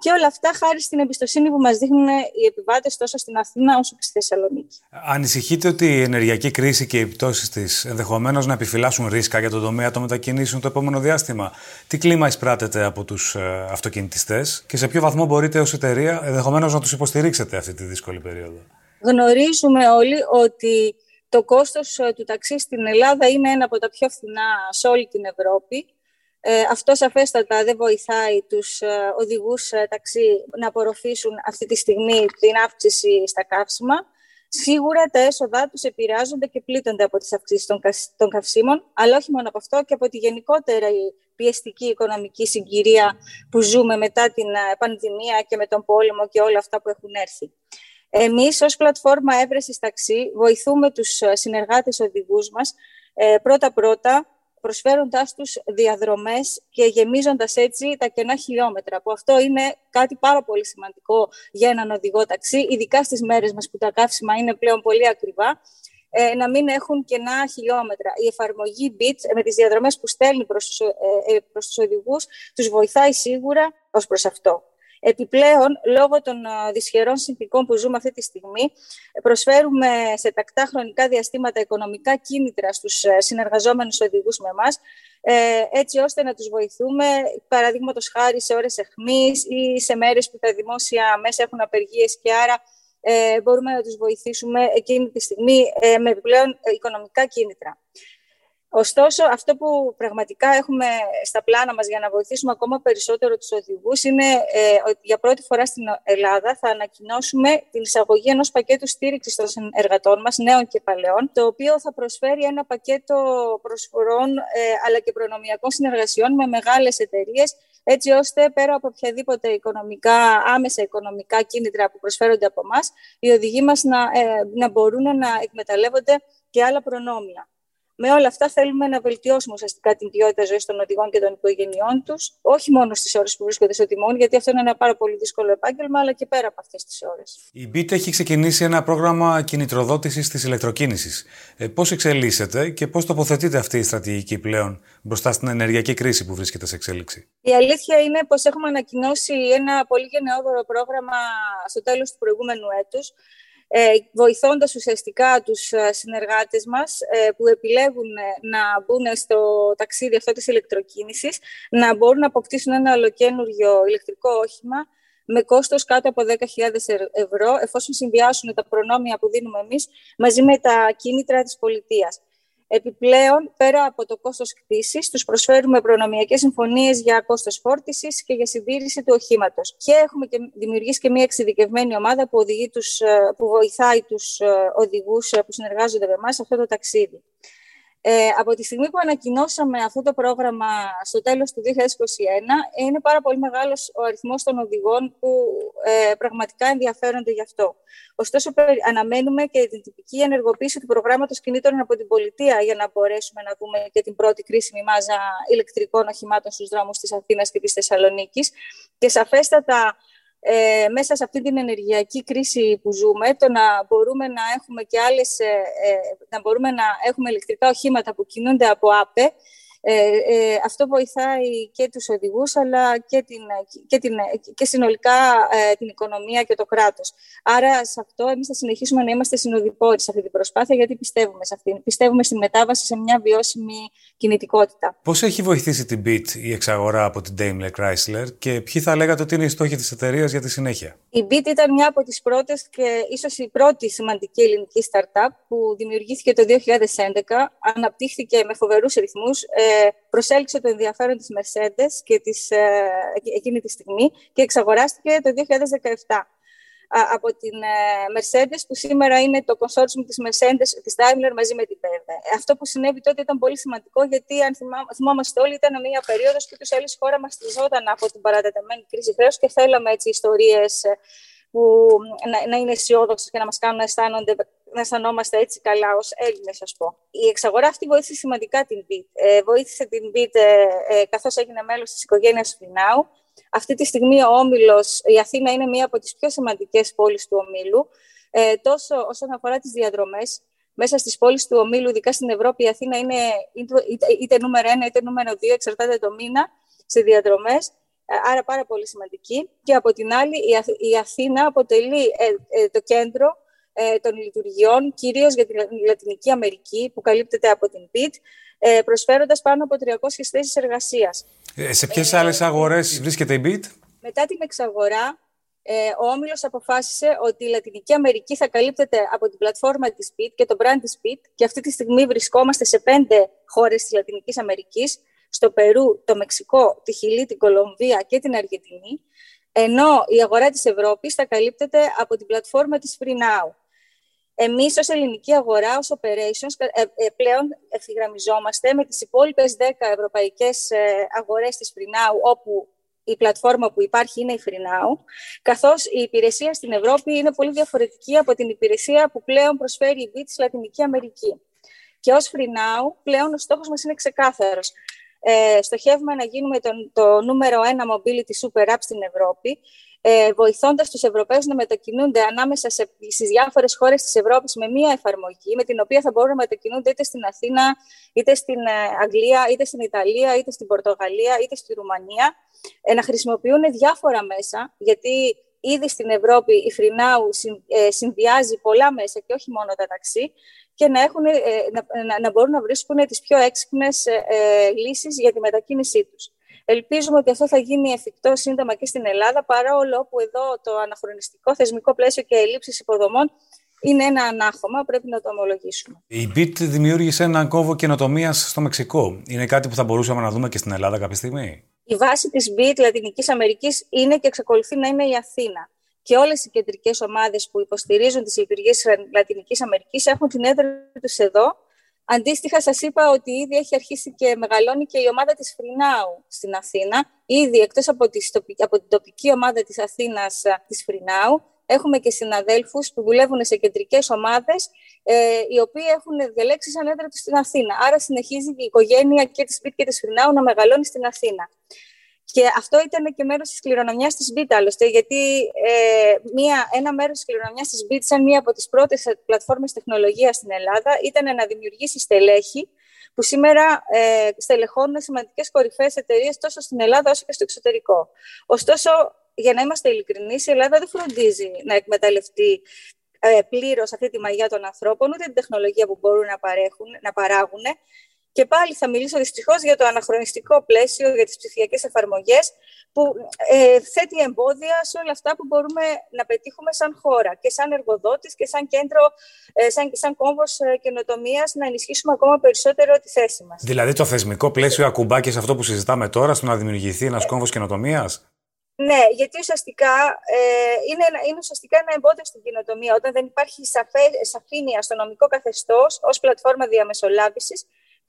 Και όλα αυτά χάρη στην εμπιστοσύνη που μας δείχνουν οι επιβάτες τόσο στην Αθήνα όσο και στη Θεσσαλονίκη. Ανησυχείτε ότι η ενεργειακή κρίση και οι επιπτώσεις της ενδεχομένως να επιφυλάσσουν ρίσκα για τον τομέα των μετακινήσεων το επόμενο διάστημα; Τι κλίμα εισπράτεται από τους ε, αυτοκινητιστές και σε ποιο βαθμό μπορείτε ως εταιρεία ενδεχομένως να τους υποστηρίξετε αυτή τη δύσκολη περίοδο; Γνωρίζουμε όλοι ότι το κόστος ε, του ταξί στην Ελλάδα είναι ένα από τα πιο φθηνά σε όλη την Ευρώπη. Ε, αυτό σαφέστατα δεν βοηθάει τους ε, οδηγούς ε, ταξί να απορροφήσουν αυτή τη στιγμή την αύξηση στα καύσιμα. Σίγουρα τα έσοδά τους επηρεάζονται και πλήττονται από τις αυξήσεις των, των καυσίμων, αλλά όχι μόνο από αυτό και από τη γενικότερα πιεστική οικονομική συγκυρία που ζούμε μετά την ε, πανδημία και με τον πόλεμο και όλα αυτά που έχουν έρθει. Εμείς ως πλατφόρμα έβρεσης ταξί βοηθούμε τους συνεργάτες οδηγούς μας πρώτα-πρώτα προσφέροντάς τους διαδρομές και γεμίζοντας έτσι τα κενά χιλιόμετρα, που αυτό είναι κάτι πάρα πολύ σημαντικό για έναν οδηγό ταξί, ειδικά στις μέρες μας που τα καύσιμα είναι πλέον πολύ ακριβά, ε, να μην έχουν κενά χιλιόμετρα. Η εφαρμογή BIT με τις διαδρομές που στέλνει προς, ε, ε, προς τους οδηγούς τους βοηθάει σίγουρα ως προς αυτό. Επιπλέον, λόγω των δυσχερών συνθήκων που ζούμε αυτή τη στιγμή, προσφέρουμε σε τακτά χρονικά διαστήματα οικονομικά κίνητρα στους ε, συνεργαζόμενους οδηγούς με εμάς, ε, έτσι ώστε να τους βοηθούμε, παραδείγματος χάρη σε ώρες εχμής ή σε μέρες που τα δημόσια μέσα έχουν απεργίες και άρα ε, μπορούμε να τους βοηθήσουμε εκείνη τη στιγμή με επιπλέον οικονομικά κίνητρα. Ωστόσο, αυτό που πραγματικά έχουμε στα πλάνα μας για να βοηθήσουμε ακόμα περισσότερο τους οδηγούς είναι ε, ότι για πρώτη φορά στην Ελλάδα θα ανακοινώσουμε την εισαγωγή ενός πακέτου στήριξης των εργατών μας, νέων και παλαιών, το οποίο θα προσφέρει ένα πακέτο προσφορών ε, αλλά και προνομιακών συνεργασιών με μεγάλες εταιρείες, έτσι ώστε πέρα από οποιαδήποτε οικονομικά, άμεσα οικονομικά κίνητρα που προσφέρονται από εμά, οι οδηγοί μας να, ε, να μπορούν να εκμεταλλεύονται και άλλα προνόμια. Με όλα αυτά θέλουμε να βελτιώσουμε ουσιαστικά την ποιότητα ζωής των οδηγών και των οικογενειών τους, όχι μόνο στις ώρες που βρίσκονται στο τιμόνι, γιατί αυτό είναι ένα πάρα πολύ δύσκολο επάγγελμα, αλλά και πέρα από αυτές τις ώρες. Η BIT έχει ξεκινήσει ένα πρόγραμμα κινητροδότησης της ηλεκτροκίνησης. Ε, πώς εξελίσσεται και πώς τοποθετείται αυτή η στρατηγική πλέον μπροστά στην ενεργειακή κρίση που βρίσκεται σε εξέλιξη; Η αλήθεια είναι πως έχουμε ανακοινώσει ένα πολύ γενναιόδωρο πρόγραμμα στο τέλος του προηγούμενου έτους ε, βοηθώντας ουσιαστικά τους ε, συνεργάτες μας ε, που επιλέγουν να μπουν στο ταξίδι αυτό της ηλεκτροκίνησης, να μπορούν να αποκτήσουν ένα ολοκένουργιο ηλεκτρικό όχημα με κόστος κάτω από 10.000 ευρώ, εφόσον συνδυάσουν τα προνόμια που δίνουμε εμείς μαζί με τα κίνητρα της πολιτείας. Επιπλέον, πέρα από το κόστος κτήσης, τους προσφέρουμε προνομιακές συμφωνίες για κόστος φόρτισης και για συντήρηση του οχήματος. Και έχουμε και δημιουργήσει και μια εξειδικευμένη ομάδα που, οδηγεί τους, ε, που βοηθάει τους ε, οδηγούς ε, που συνεργάζονται με εμάς σε αυτό το ταξίδι. Ε, από τη στιγμή που ανακοινώσαμε αυτό το πρόγραμμα στο τέλος του 2021, είναι πάρα πολύ μεγάλος ο αριθμός των οδηγών που ε, πραγματικά ενδιαφέρονται γι' αυτό. Ωστόσο, αναμένουμε και την τυπική ενεργοποίηση του προγράμματος κινήτων από την πολιτεία για να μπορέσουμε να δούμε και την πρώτη κρίσιμη μάζα ηλεκτρικών οχημάτων στους δρόμους της Αθήνας και της Θεσσαλονίκης. Και σαφέστατα ε, μέσα σε αυτή την ενεργειακή κρίση που ζούμε, το να μπορούμε να έχουμε και άλλες, ε, ε, να μπορούμε να έχουμε ηλεκτρικά οχήματα που κινούνται από ΑΠΕ, Ε, ε, αυτό βοηθάει και τους οδηγούς, αλλά και, την, και, την, και συνολικά ε, την οικονομία και το κράτος. Άρα, σε αυτό εμείς θα συνεχίσουμε να είμαστε συνοδοιπόροι σε αυτή την προσπάθεια, γιατί πιστεύουμε σε αυτή. Πιστεύουμε στη μετάβαση σε μια βιώσιμη κινητικότητα. Πώς έχει βοηθήσει την BIT η εξαγορά από την Daimler Chrysler και ποιοι θα λέγατε ότι είναι οι στόχοι της εταιρείας για τη συνέχεια; Η BIT ήταν μια από τις πρώτες και ίσως η πρώτη σημαντική ελληνική startup που δημιουργήθηκε το 2011, αναπτύχθηκε με φοβερούς ρυθμούς, ε, προσέλκυσε το ενδιαφέρον της Mercedes και της, ε, εκείνη τη στιγμή και εξαγοράστηκε το 2017 από την ε, Mercedes, που σήμερα είναι το consortium της Mercedes, της Daimler μαζί με την BMW. Αυτό που συνέβη τότε ήταν πολύ σημαντικό, γιατί αν θυμάμαστε όλοι, ήταν μια περίοδος που τους άλλες χώρα μας τριζόταν από την παρατεταμένη κρίση χρέους και θέλαμε έτσι ιστορίες ε, που να, να είναι αισιόδοξες και να μας κάνουν να, αισθάνονται, να αισθανόμαστε έτσι καλά ως Έλληνες, ας πω. Η εξαγορά αυτή βοήθησε σημαντικά την BIT. Ε, βοήθησε την BIT ε, ε, καθώς έγινε μέλος της οικογένειας Φινάου αυτή τη στιγμή ο Όμιλος, η Αθήνα είναι μία από τις πιο σημαντικές πόλεις του Ομίλου, ε, τόσο όσον αφορά τις διαδρομές, μέσα στις πόλεις του Ομίλου, ειδικά στην Ευρώπη, η Αθήνα είναι είτε, είτε νούμερο ένα είτε νούμερο δύο, εξαρτάται το μήνα, σε διαδρομές, ε, άρα πάρα πολύ σημαντική. Και από την άλλη, η Αθήνα αποτελεί ε, ε, το κέντρο των λειτουργιών, κυρίως για τη Λατινική Αμερική, που καλύπτεται από την ΠΙΤ, προσφέροντας πάνω από 300 θέσεις εργασίας. Ε, σε ποιες άλλες αγορές βρίσκεται η BIT? Μετά την εξαγορά, ε, ο Όμιλος αποφάσισε ότι η Λατινική Αμερική θα καλύπτεται από την πλατφόρμα της BIT και το brand της BIT και αυτή τη στιγμή βρισκόμαστε σε πέντε χώρες της Λατινικής Αμερικής, στο Περού, το Μεξικό, τη Χιλή, την Κολομβία και την Αργεντινή, ενώ η αγορά της Ευρώπης θα καλύπτεται από την πλατφόρμα της Free Now. Εμείς ως ελληνική αγορά, ως operations, ε, ε, πλέον ευθυγραμμιζόμαστε με τις υπόλοιπες 10 ευρωπαϊκές ε, αγορές της Freenow, όπου η πλατφόρμα που υπάρχει είναι η Freenow, καθώς η υπηρεσία στην Ευρώπη είναι πολύ διαφορετική από την υπηρεσία που πλέον προσφέρει η BIT στη Λατινική Αμερική. Και ως Freenow, πλέον ο στόχος μας είναι ξεκάθαρος. Ε, στοχεύουμε να γίνουμε το, το νούμερο ένα mobility super app στην Ευρώπη ε, βοηθώντας τους Ευρωπαίους να μετακινούνται ανάμεσα στις διάφορες χώρες της Ευρώπης με μία εφαρμογή, με την οποία θα μπορούν να μετακινούνται είτε στην Αθήνα, είτε στην ε, Αγγλία, είτε στην Ιταλία, είτε στην Πορτογαλία, είτε στη Ρουμανία, ε, να χρησιμοποιούν διάφορα μέσα, γιατί ήδη στην Ευρώπη η Φρινάου ε, συνδυάζει πολλά μέσα και όχι μόνο τα ταξί και να, έχουν, να, να μπορούν να βρίσκουν τις πιο έξυπνες λύσεις για τη μετακίνησή τους. Ελπίζουμε ότι αυτό θα γίνει εφικτό σύντομα και στην Ελλάδα, παρόλο που εδώ το αναχρονιστικό θεσμικό πλαίσιο και ελλείψεις υποδομών είναι ένα ανάχωμα, πρέπει να το ομολογήσουμε. Η BIT δημιούργησε έναν κόβο καινοτομίας στο Μεξικό. Είναι κάτι που θα μπορούσαμε να δούμε και στην Ελλάδα κάποια στιγμή; Η βάση της BIT Λατινικής Αμερικής είναι και εξακολουθεί να είναι η Αθήνα. Και όλες οι κεντρικές ομάδες που υποστηρίζουν τις λειτουργίες της Λατινικής Αμερικής έχουν την έδρα τους εδώ Αντίστοιχα, σας είπα ότι ήδη έχει αρχίσει και μεγαλώνει και η ομάδα της Φρινάου στην Αθήνα. Ήδη, εκτός από, από την τοπική ομάδα της Αθήνας της Φρινάου, έχουμε και συναδέλφους που δουλεύουν σε κεντρικές ομάδες, ε, οι οποίοι έχουν διαλέξει σαν έδρα τους στην Αθήνα. Άρα, συνεχίζει η οικογένεια και τη Σπίτ και της Φρινάου να μεγαλώνει στην Αθήνα. Και αυτό ήταν και μέρος της κληρονομιάς της BIT, άλλωστε, γιατί ε, μία, ένα μέρος της κληρονομιάς της BIT, σαν μία από τις πρώτες πλατφόρμες τεχνολογίας στην Ελλάδα, ήταν να δημιουργήσει στελέχη που σήμερα ε, στελεχώνουν σημαντικές κορυφαίες εταιρείες τόσο στην Ελλάδα όσο και στο εξωτερικό. Ωστόσο, για να είμαστε ειλικρινείς, η Ελλάδα δεν φροντίζει να εκμεταλλευτεί ε, πλήρως αυτή τη μαγιά των ανθρώπων, ούτε την τεχνολογία που μπορούν να, παρέχουν, να παράγουν. Και πάλι θα μιλήσω δυστυχώς για το αναχρονιστικό πλαίσιο, για τις ψηφιακές εφαρμογές, που ε, θέτει εμπόδια σε όλα αυτά που μπορούμε να πετύχουμε σαν χώρα και σαν εργοδότης και σαν κέντρο, ε, σαν, σαν κόμβος ε, καινοτομίας να ενισχύσουμε ακόμα περισσότερο τη θέση μας. Δηλαδή, το θεσμικό πλαίσιο ακουμπά και σε αυτό που συζητάμε τώρα, στο να δημιουργηθεί ένας κόμβος καινοτομίας; Ναι, γιατί ουσιαστικά ε, είναι, είναι ουσιαστικά ένα εμπόδιο στην κοινοτομία. Όταν δεν υπάρχει σαφέ, σαφήνεια στο νομικό καθεστώς ως πλατφόρμα διαμεσολάβησης,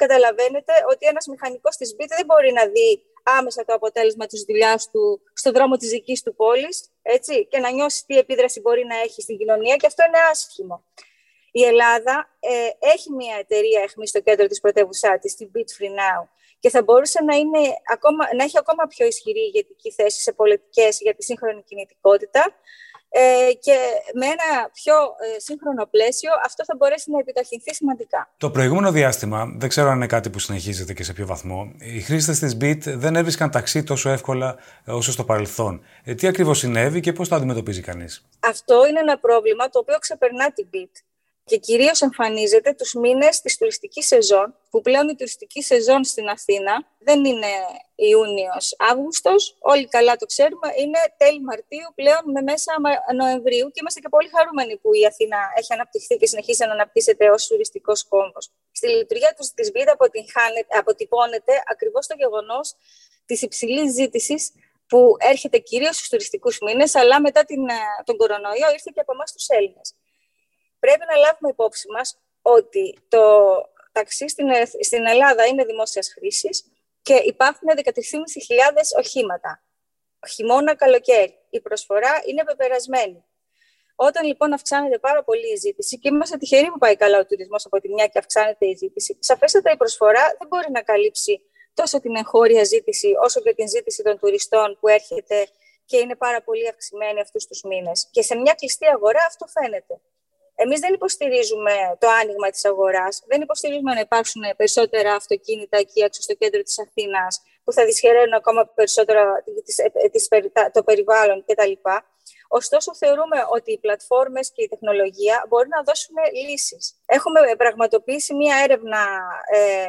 καταλαβαίνετε ότι ένας μηχανικός της BIT δεν μπορεί να δει άμεσα το αποτέλεσμα της δουλειάς του στον δρόμο της δικής του πόλης έτσι, και να νιώσει τι επίδραση μπορεί να έχει στην κοινωνία και αυτό είναι άσχημο. Η Ελλάδα ε, έχει μια εταιρεία εχμή στο κέντρο της πρωτεύουσά της, την Beat Free Now, και θα μπορούσε να, είναι ακόμα, να έχει ακόμα πιο ισχυρή ηγετική θέση σε πολιτικές για τη σύγχρονη κινητικότητα, ε, και με ένα πιο ε, σύγχρονο πλαίσιο αυτό θα μπορέσει να επιταχυνθεί σημαντικά. Το προηγούμενο διάστημα, δεν ξέρω αν είναι κάτι που συνεχίζεται και σε ποιο βαθμό, οι χρήστες της BIT δεν έβρισκαν ταξί τόσο εύκολα ε, όσο στο παρελθόν. Ε, τι ακριβώς συνέβη και πώς το αντιμετωπίζει κανείς; Αυτό είναι ένα πρόβλημα το οποίο ξεπερνά την BIT και κυρίως εμφανίζεται τους μήνες της τουριστικής σεζόν, που πλέον η τουριστική σεζόν στην Αθήνα δεν είναι Ιούνιο-Αύγουστο. Όλοι καλά το ξέρουμε, είναι τέλη Μαρτίου πλέον με μέσα Νοεμβρίου και είμαστε και πολύ χαρούμενοι που η Αθήνα έχει αναπτυχθεί και συνεχίζει να αναπτύσσεται ως τουριστικός κόμβος. Στη λειτουργία του της ΒΙΔ αποτυπώνεται ακριβώς το γεγονός της υψηλής ζήτησης που έρχεται κυρίως στους τουριστικούς μήνες, αλλά μετά την, ε, τον κορονοϊό ήρθε και από εμάς τους Έλληνες πρέπει να λάβουμε υπόψη μας ότι το ταξί στην, Ελλάδα είναι δημόσιας χρήσης και υπάρχουν 13.500 οχήματα. Χειμώνα, καλοκαίρι. Η προσφορά είναι πεπερασμένη. Όταν λοιπόν αυξάνεται πάρα πολύ η ζήτηση, και είμαστε τυχεροί που πάει καλά ο τουρισμός από τη μια και αυξάνεται η ζήτηση, σαφέστατα η προσφορά δεν μπορεί να καλύψει τόσο την εγχώρια ζήτηση, όσο και την ζήτηση των τουριστών που έρχεται και είναι πάρα πολύ αυξημένη αυτούς τους μήνες. Και σε μια κλειστή αγορά αυτό φαίνεται. Εμείς δεν υποστηρίζουμε το άνοιγμα της αγοράς, δεν υποστηρίζουμε να υπάρξουν περισσότερα αυτοκίνητα εκεί έξω στο κέντρο της Αθήνας που θα δυσχεραίνουν ακόμα περισσότερο το περιβάλλον κτλ. Ωστόσο, θεωρούμε ότι οι πλατφόρμες και η τεχνολογία μπορεί να δώσουν λύσεις. Έχουμε πραγματοποιήσει μία έρευνα ε,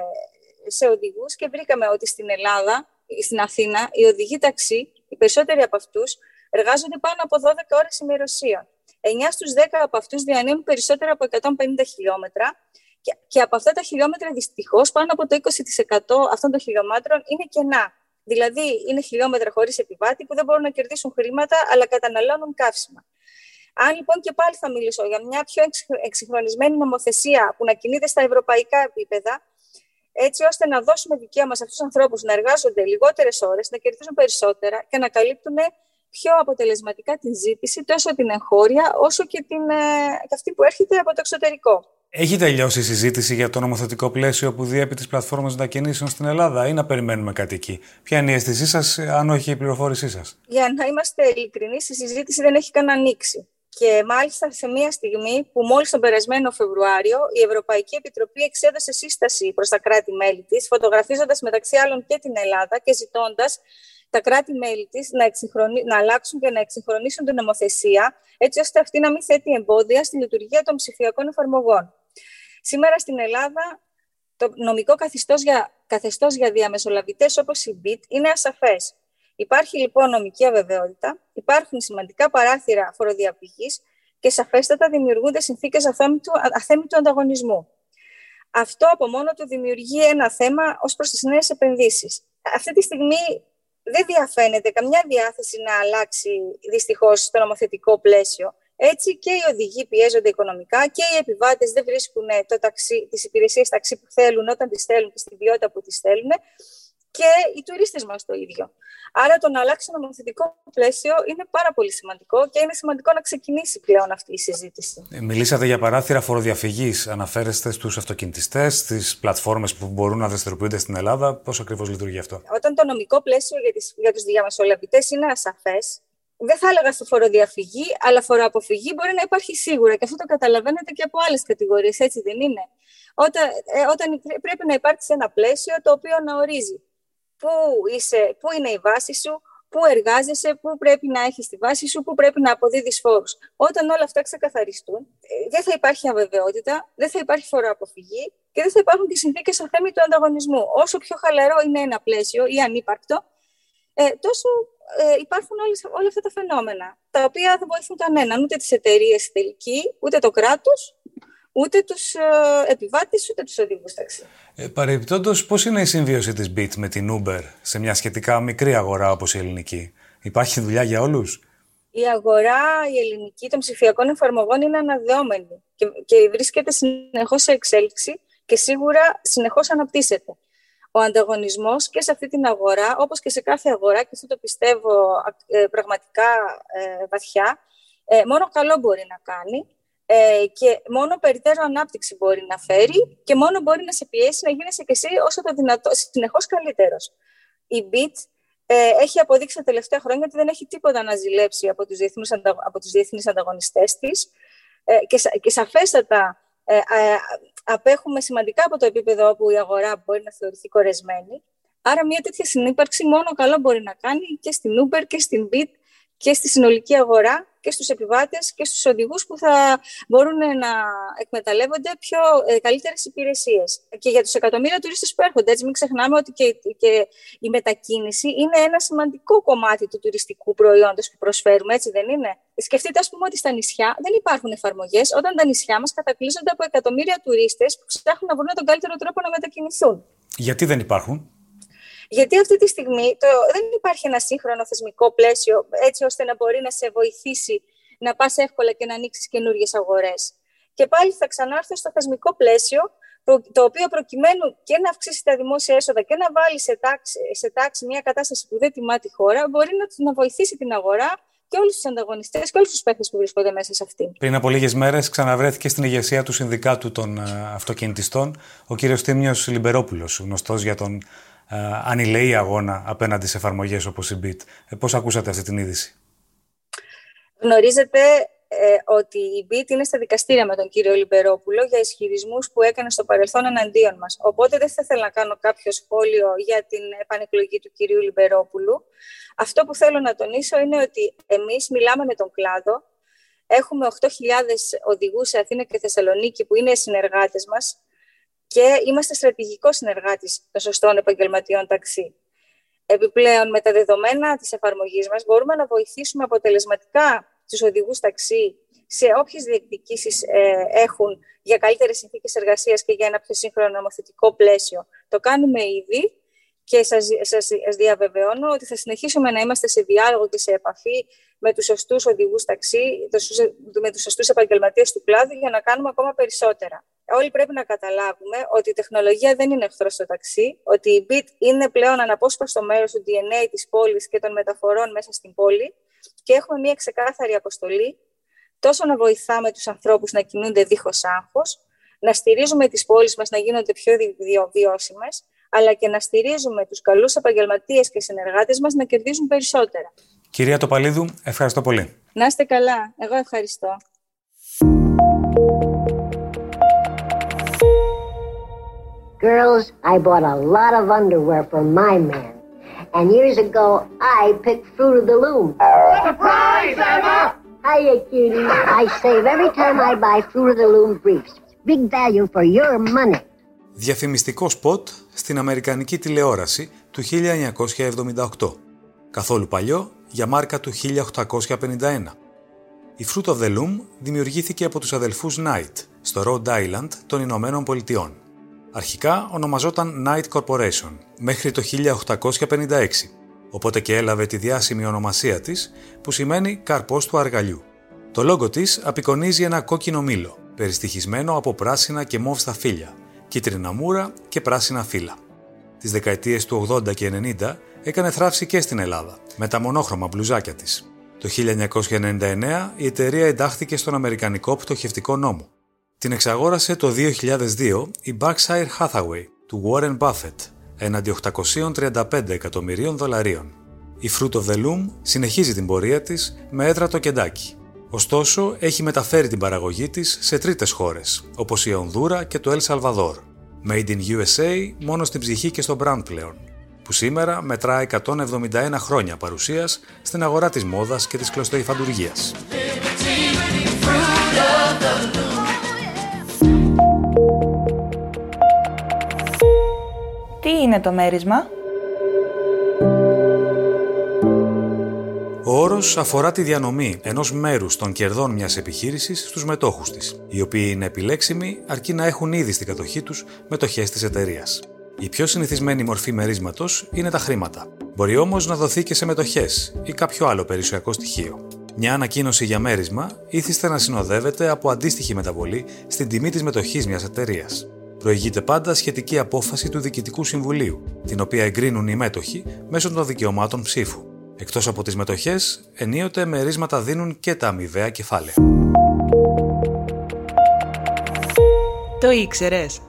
σε οδηγούς και βρήκαμε ότι στην Ελλάδα, στην Αθήνα, οι οδηγοί ταξί, οι περισσότεροι από αυτούς, εργάζονται πάνω από 12 ώρες ημεροσία. 9 στους 10 από αυτούς διανύουν περισσότερα από 150 χιλιόμετρα και, και από αυτά τα χιλιόμετρα δυστυχώς πάνω από το 20% αυτών των χιλιόμετρων είναι κενά. Δηλαδή είναι χιλιόμετρα χωρίς επιβάτη που δεν μπορούν να κερδίσουν χρήματα αλλά καταναλώνουν καύσιμα. Αν λοιπόν και πάλι θα μιλήσω για μια πιο εξυγχρονισμένη νομοθεσία που να κινείται στα ευρωπαϊκά επίπεδα, έτσι ώστε να δώσουμε δικαίωμα σε αυτούς τους ανθρώπους να εργάζονται λιγότερες ώρες, να κερδίζουν περισσότερα και να καλύπτουν πιο αποτελεσματικά την ζήτηση, τόσο την εγχώρια, όσο και, την, ε, και αυτή που έρχεται από το εξωτερικό. Έχει τελειώσει η συζήτηση για το νομοθετικό πλαίσιο που διέπει τις πλατφόρμες μετακινήσεων στην Ελλάδα, ή να περιμένουμε κάτι εκεί; Ποια είναι η αίσθησή σας, αν όχι η πληροφόρησή σας; Για να είμαστε ειλικρινεί, η συζήτηση δεν έχει καν ανοίξει. Και μάλιστα σε μια στιγμή που μόλις τον περασμένο Φεβρουάριο η Ευρωπαϊκή Επιτροπή εξέδωσε σύσταση προς τα κράτη-μέλη της, φωτογραφίζοντας μεταξύ άλλων και την Ελλάδα και ζητώντας τα κράτη-μέλη της να, να αλλάξουν και να εξυγχρονίσουν την νομοθεσία, έτσι ώστε αυτή να μην θέτει εμπόδια στη λειτουργία των ψηφιακών εφαρμογών. Σήμερα στην Ελλάδα το νομικό καθεστώς για, καθεστώς για διαμεσολαβητές όπως η BIT είναι ασαφές. Υπάρχει λοιπόν νομική αβεβαιότητα, υπάρχουν σημαντικά παράθυρα φοροδιαπηγής και σαφέστατα δημιουργούνται συνθήκες αθέμητου, αθέμητου ανταγωνισμού. Αυτό από μόνο του δημιουργεί ένα θέμα ως προς τις νέες επενδύσεις. Αυτή τη στιγμή δεν διαφαίνεται καμιά διάθεση να αλλάξει δυστυχώς το νομοθετικό πλαίσιο. Έτσι και οι οδηγοί πιέζονται οικονομικά και οι επιβάτες δεν βρίσκουν το ταξί, τις υπηρεσίες ταξί που θέλουν όταν τις θέλουν και στην ποιότητα που τις θέλουν και οι τουρίστες μας το ίδιο. Άρα το να αλλάξει το νομοθετικό πλαίσιο είναι πάρα πολύ σημαντικό και είναι σημαντικό να ξεκινήσει πλέον αυτή η συζήτηση. Ε, μιλήσατε για παράθυρα φοροδιαφυγής. Αναφέρεστε στους αυτοκινητιστές, στις πλατφόρμες που μπορούν να δραστηριοποιούνται στην Ελλάδα. Πώς ακριβώς λειτουργεί αυτό; Όταν το νομικό πλαίσιο για, τις, για τους διαμεσολαβητές είναι ασαφές, δεν θα έλεγα στο φοροδιαφυγή, αλλά φοροαποφυγή μπορεί να υπάρχει σίγουρα και αυτό το καταλαβαίνετε και από άλλες κατηγορίες, έτσι δεν είναι; Όταν, ε, όταν πρέπει να υπάρξει ένα πλαίσιο το οποίο να ορίζει πού, είσαι, πού είναι η βάση σου, πού εργάζεσαι, πού πρέπει να έχεις τη βάση σου, πού πρέπει να αποδίδεις φόρους. Όταν όλα αυτά ξεκαθαριστούν, ε, δεν θα υπάρχει αβεβαιότητα, δεν θα υπάρχει φοροαποφυγή και δεν θα υπάρχουν και συνθήκες αθέμη του ανταγωνισμού. Όσο πιο χαλαρό είναι ένα πλαίσιο ή ανύπαρκτο, ε, τόσο ε, υπάρχουν όλες, όλα αυτά τα φαινόμενα, τα οποία δεν βοηθούν κανέναν, ούτε τις εταιρείες τελική, ούτε το κράτος, ούτε τους ε, επιβάτες, ούτε τους οδηγούς ταξί. Ε, Παρεμπιπτόντως, πώς είναι η συμβίωση της BIT με την Uber σε μια σχετικά μικρή αγορά όπως η ελληνική; Υπάρχει δουλειά για όλους; Η αγορά, η ελληνική των ψηφιακών εφαρμογών είναι αναδεόμενη και, και βρίσκεται συνεχώς σε εξέλιξη και σίγουρα συνεχώς αναπτύσσεται. Ο ανταγωνισμός και σε αυτή την αγορά, όπως και σε κάθε αγορά, και αυτό το πιστεύω ε, πραγματικά ε, βαθιά, ε, μόνο καλό μπορεί να κάνει ε, και μόνο περιττέρω ανάπτυξη μπορεί να φέρει και μόνο μπορεί να σε πιέσει να γίνεσαι και εσύ όσο το δυνατό, συνεχώς καλύτερος. Η BIT ε, έχει αποδείξει τα τελευταία χρόνια ότι δεν έχει τίποτα να ζηλέψει από τους διεθνείς, από τους διεθνείς ανταγωνιστές της ε, και, και σαφέστατα ε, ε, απέχουμε σημαντικά από το επίπεδο όπου η αγορά μπορεί να θεωρηθεί κορεσμένη. Άρα μια τέτοια συνύπαρξη μόνο καλό μπορεί να κάνει και στην Uber και στην Bit και στη συνολική αγορά και στους επιβάτες και στους οδηγούς που θα μπορούν να εκμεταλλεύονται πιο ε, καλύτερες υπηρεσίες. Και για τους εκατομμύρια τουρίστες που έρχονται, έτσι μην ξεχνάμε ότι και, και η μετακίνηση είναι ένα σημαντικό κομμάτι του τουριστικού προϊόντος που προσφέρουμε, έτσι δεν είναι; Σκεφτείτε, ας πούμε, ότι στα νησιά δεν υπάρχουν εφαρμογές όταν τα νησιά μας κατακλείζονται από εκατομμύρια τουρίστες που ψάχνουν να βρουν τον καλύτερο τρόπο να μετακινηθούν. Γιατί δεν υπάρχουν; Γιατί αυτή τη στιγμή το, δεν υπάρχει ένα σύγχρονο θεσμικό πλαίσιο έτσι ώστε να μπορεί να σε βοηθήσει να πας εύκολα και να ανοίξεις καινούριες αγορές. Και πάλι θα ξανάρθω στο θεσμικό πλαίσιο, το οποίο προκειμένου και να αυξήσεις τα δημόσια έσοδα και να βάλεις σε τάξη, σε τάξη μια κατάσταση που δεν τιμά τη χώρα, μπορεί να, να βοηθήσει την αγορά και όλους τους ανταγωνιστές και όλους τους παίχτε που βρίσκονται μέσα σε αυτήν. Πριν από λίγες μέρες, ξαναβρέθηκε στην ηγεσία του Συνδικάτου των ε, Αυτοκινητιστών ο κ. Τίμιος Λιμπερόπουλος, γνωστός για τον ανηλεή αγώνα απέναντι σε εφαρμογές όπως η BIT. Ε, Πώς ακούσατε αυτή την είδηση; Γνωρίζετε ε, ότι η BIT είναι στα δικαστήρια με τον κύριο Λιμπερόπουλο για ισχυρισμούς που έκανε στο παρελθόν εναντίον μας. Οπότε δεν θα ήθελα να κάνω κάποιο σχόλιο για την επανεκλογή του κυρίου Λιμπερόπουλου. Αυτό που θέλω να τονίσω είναι ότι εμείς μιλάμε με τον κλάδο. Έχουμε 8.000 οδηγούς σε Αθήνα και Θεσσαλονίκη που είναι συνεργάτες μας και είμαστε στρατηγικός συνεργάτης των σωστών επαγγελματιών ταξί. Επιπλέον, με τα δεδομένα της εφαρμογής μας, μπορούμε να βοηθήσουμε αποτελεσματικά τους οδηγούς ταξί σε όποιες διεκδικήσεις ε, έχουν για καλύτερες συνθήκες εργασίας και για ένα πιο σύγχρονο νομοθετικό πλαίσιο. Το κάνουμε ήδη και σας, σας, διαβεβαιώνω ότι θα συνεχίσουμε να είμαστε σε διάλογο και σε επαφή με τους σωστούς οδηγούς ταξί, με τους σωστούς επαγγελματίες του κλάδου για να κάνουμε ακόμα περισσότερα όλοι πρέπει να καταλάβουμε ότι η τεχνολογία δεν είναι εχθρός στο ταξί, ότι η BIT είναι πλέον αναπόσπαστο μέρος του DNA της πόλης και των μεταφορών μέσα στην πόλη και έχουμε μια ξεκάθαρη αποστολή τόσο να βοηθάμε τους ανθρώπους να κινούνται δίχως άγχος, να στηρίζουμε τις πόλεις μας να γίνονται πιο βιώσιμες, αλλά και να στηρίζουμε τους καλούς επαγγελματίες και συνεργάτες μας να κερδίζουν περισσότερα. Κυρία Τοπαλίδου, ευχαριστώ πολύ. Να είστε καλά. Εγώ ευχαριστώ. Girls, I bought a lot of underwear for my man. And years ago, I picked Fruit of the Loom. Surprise, Emma! Hiya, cutie. I save every time I buy Fruit of the Loom briefs. Big value for your money. Διαφημιστικό σποτ στην Αμερικανική τηλεόραση του 1978. Καθόλου παλιό για μάρκα του 1851. Η Fruit of the Loom δημιουργήθηκε από τους αδελφούς Knight στο Rhode Island των Ηνωμένων Πολιτειών. Αρχικά ονομαζόταν Knight Corporation μέχρι το 1856, οπότε και έλαβε τη διάσημη ονομασία της που σημαίνει «καρπός του αργαλιού». Το λόγο της απεικονίζει ένα κόκκινο μήλο, περιστοιχισμένο από πράσινα και μόβ στα φύλλα, κίτρινα μούρα και πράσινα φύλλα. Τις δεκαετίες του 80 και 90 έκανε θράψη και στην Ελλάδα, με τα μονόχρωμα μπλουζάκια της. Το 1999 η εταιρεία εντάχθηκε στον Αμερικανικό πτωχευτικό νόμο την εξαγόρασε το 2002 η Berkshire Hathaway του Warren Buffett έναντι 835 εκατομμυρίων δολαρίων. Η Fruit of the Loom συνεχίζει την πορεία της με έδρα το Κεντάκι. Ωστόσο, έχει μεταφέρει την παραγωγή της σε τρίτες χώρες, όπως η Ονδούρα και το El Salvador. Made in USA μόνο στην ψυχή και στο brand πλέον, που σήμερα μετράει 171 χρόνια παρουσίας στην αγορά της μόδας και της κλωστοϊφαντουργίας. Είναι το μέρισμα; Ο όρος αφορά τη διανομή ενός μέρους των κερδών μιας επιχείρησης στους μετόχους της, οι οποίοι είναι επιλέξιμοι αρκεί να έχουν ήδη στην κατοχή τους μετοχές της εταιρείας. Η πιο συνηθισμένη μορφή μερίσματος είναι τα χρήματα. Μπορεί όμως να δοθεί και σε μετοχές ή κάποιο άλλο περιουσιακό στοιχείο. Μια ανακοίνωση για μέρισμα ήθιστε να συνοδεύεται από αντίστοιχη μεταβολή στην τιμή της μετοχής μιας εταιρείας προηγείται πάντα σχετική απόφαση του Διοικητικού Συμβουλίου, την οποία εγκρίνουν οι μέτοχοι μέσω των δικαιωμάτων ψήφου. Εκτός από τις μετοχές, ενίοτε μερίσματα δίνουν και τα αμοιβαία κεφάλαια. Το ήξερες.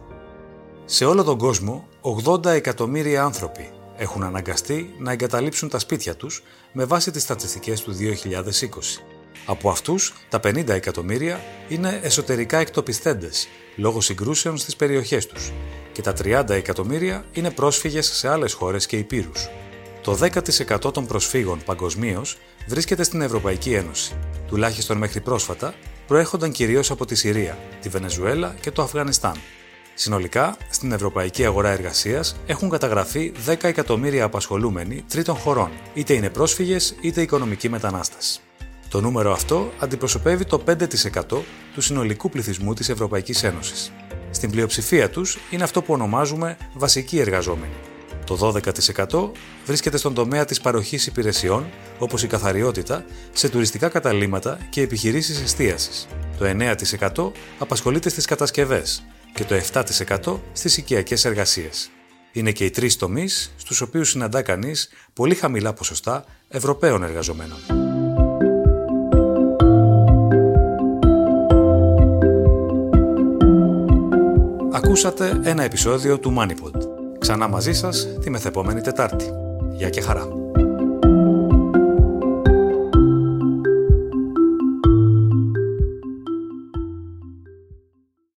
Σε όλο τον κόσμο, 80 εκατομμύρια άνθρωποι έχουν αναγκαστεί να εγκαταλείψουν τα σπίτια τους με βάση τις στατιστικές του 2020. Από αυτούς, τα 50 εκατομμύρια είναι εσωτερικά εκτοπιστέντες λόγω συγκρούσεων στις περιοχές τους και τα 30 εκατομμύρια είναι πρόσφυγες σε άλλες χώρες και υπήρους. Το 10% των προσφύγων παγκοσμίως βρίσκεται στην Ευρωπαϊκή Ένωση. Τουλάχιστον μέχρι πρόσφατα προέρχονταν κυρίως από τη Συρία, τη Βενεζουέλα και το Αφγανιστάν. Συνολικά, στην ευρωπαϊκή αγορά εργασίας έχουν καταγραφεί 10 εκατομμύρια απασχολούμενοι τρίτων χωρών, είτε είναι πρόσφυγες είτε οικονομικοί μετανάστες. Το νούμερο αυτό αντιπροσωπεύει το 5% του συνολικού πληθυσμού της Ευρωπαϊκής Ένωσης. Στην πλειοψηφία τους είναι αυτό που ονομάζουμε βασικοί εργαζόμενοι. Το 12% βρίσκεται στον τομέα της παροχής υπηρεσιών, όπως η καθαριότητα, σε τουριστικά καταλήμματα και επιχειρήσεις εστίασης. Το 9% απασχολείται στις κατασκευές και το 7% στις οικιακές εργασίες. Είναι και οι τρεις τομείς στους οποίους συναντά κανείς πολύ χαμηλά ποσοστά Ευρωπαίων εργαζομένων. Ακούσατε ένα επεισόδιο του MoneyPod. Ξανά μαζί σας τη μεθεπόμενη Τετάρτη. Γεια και χαρά.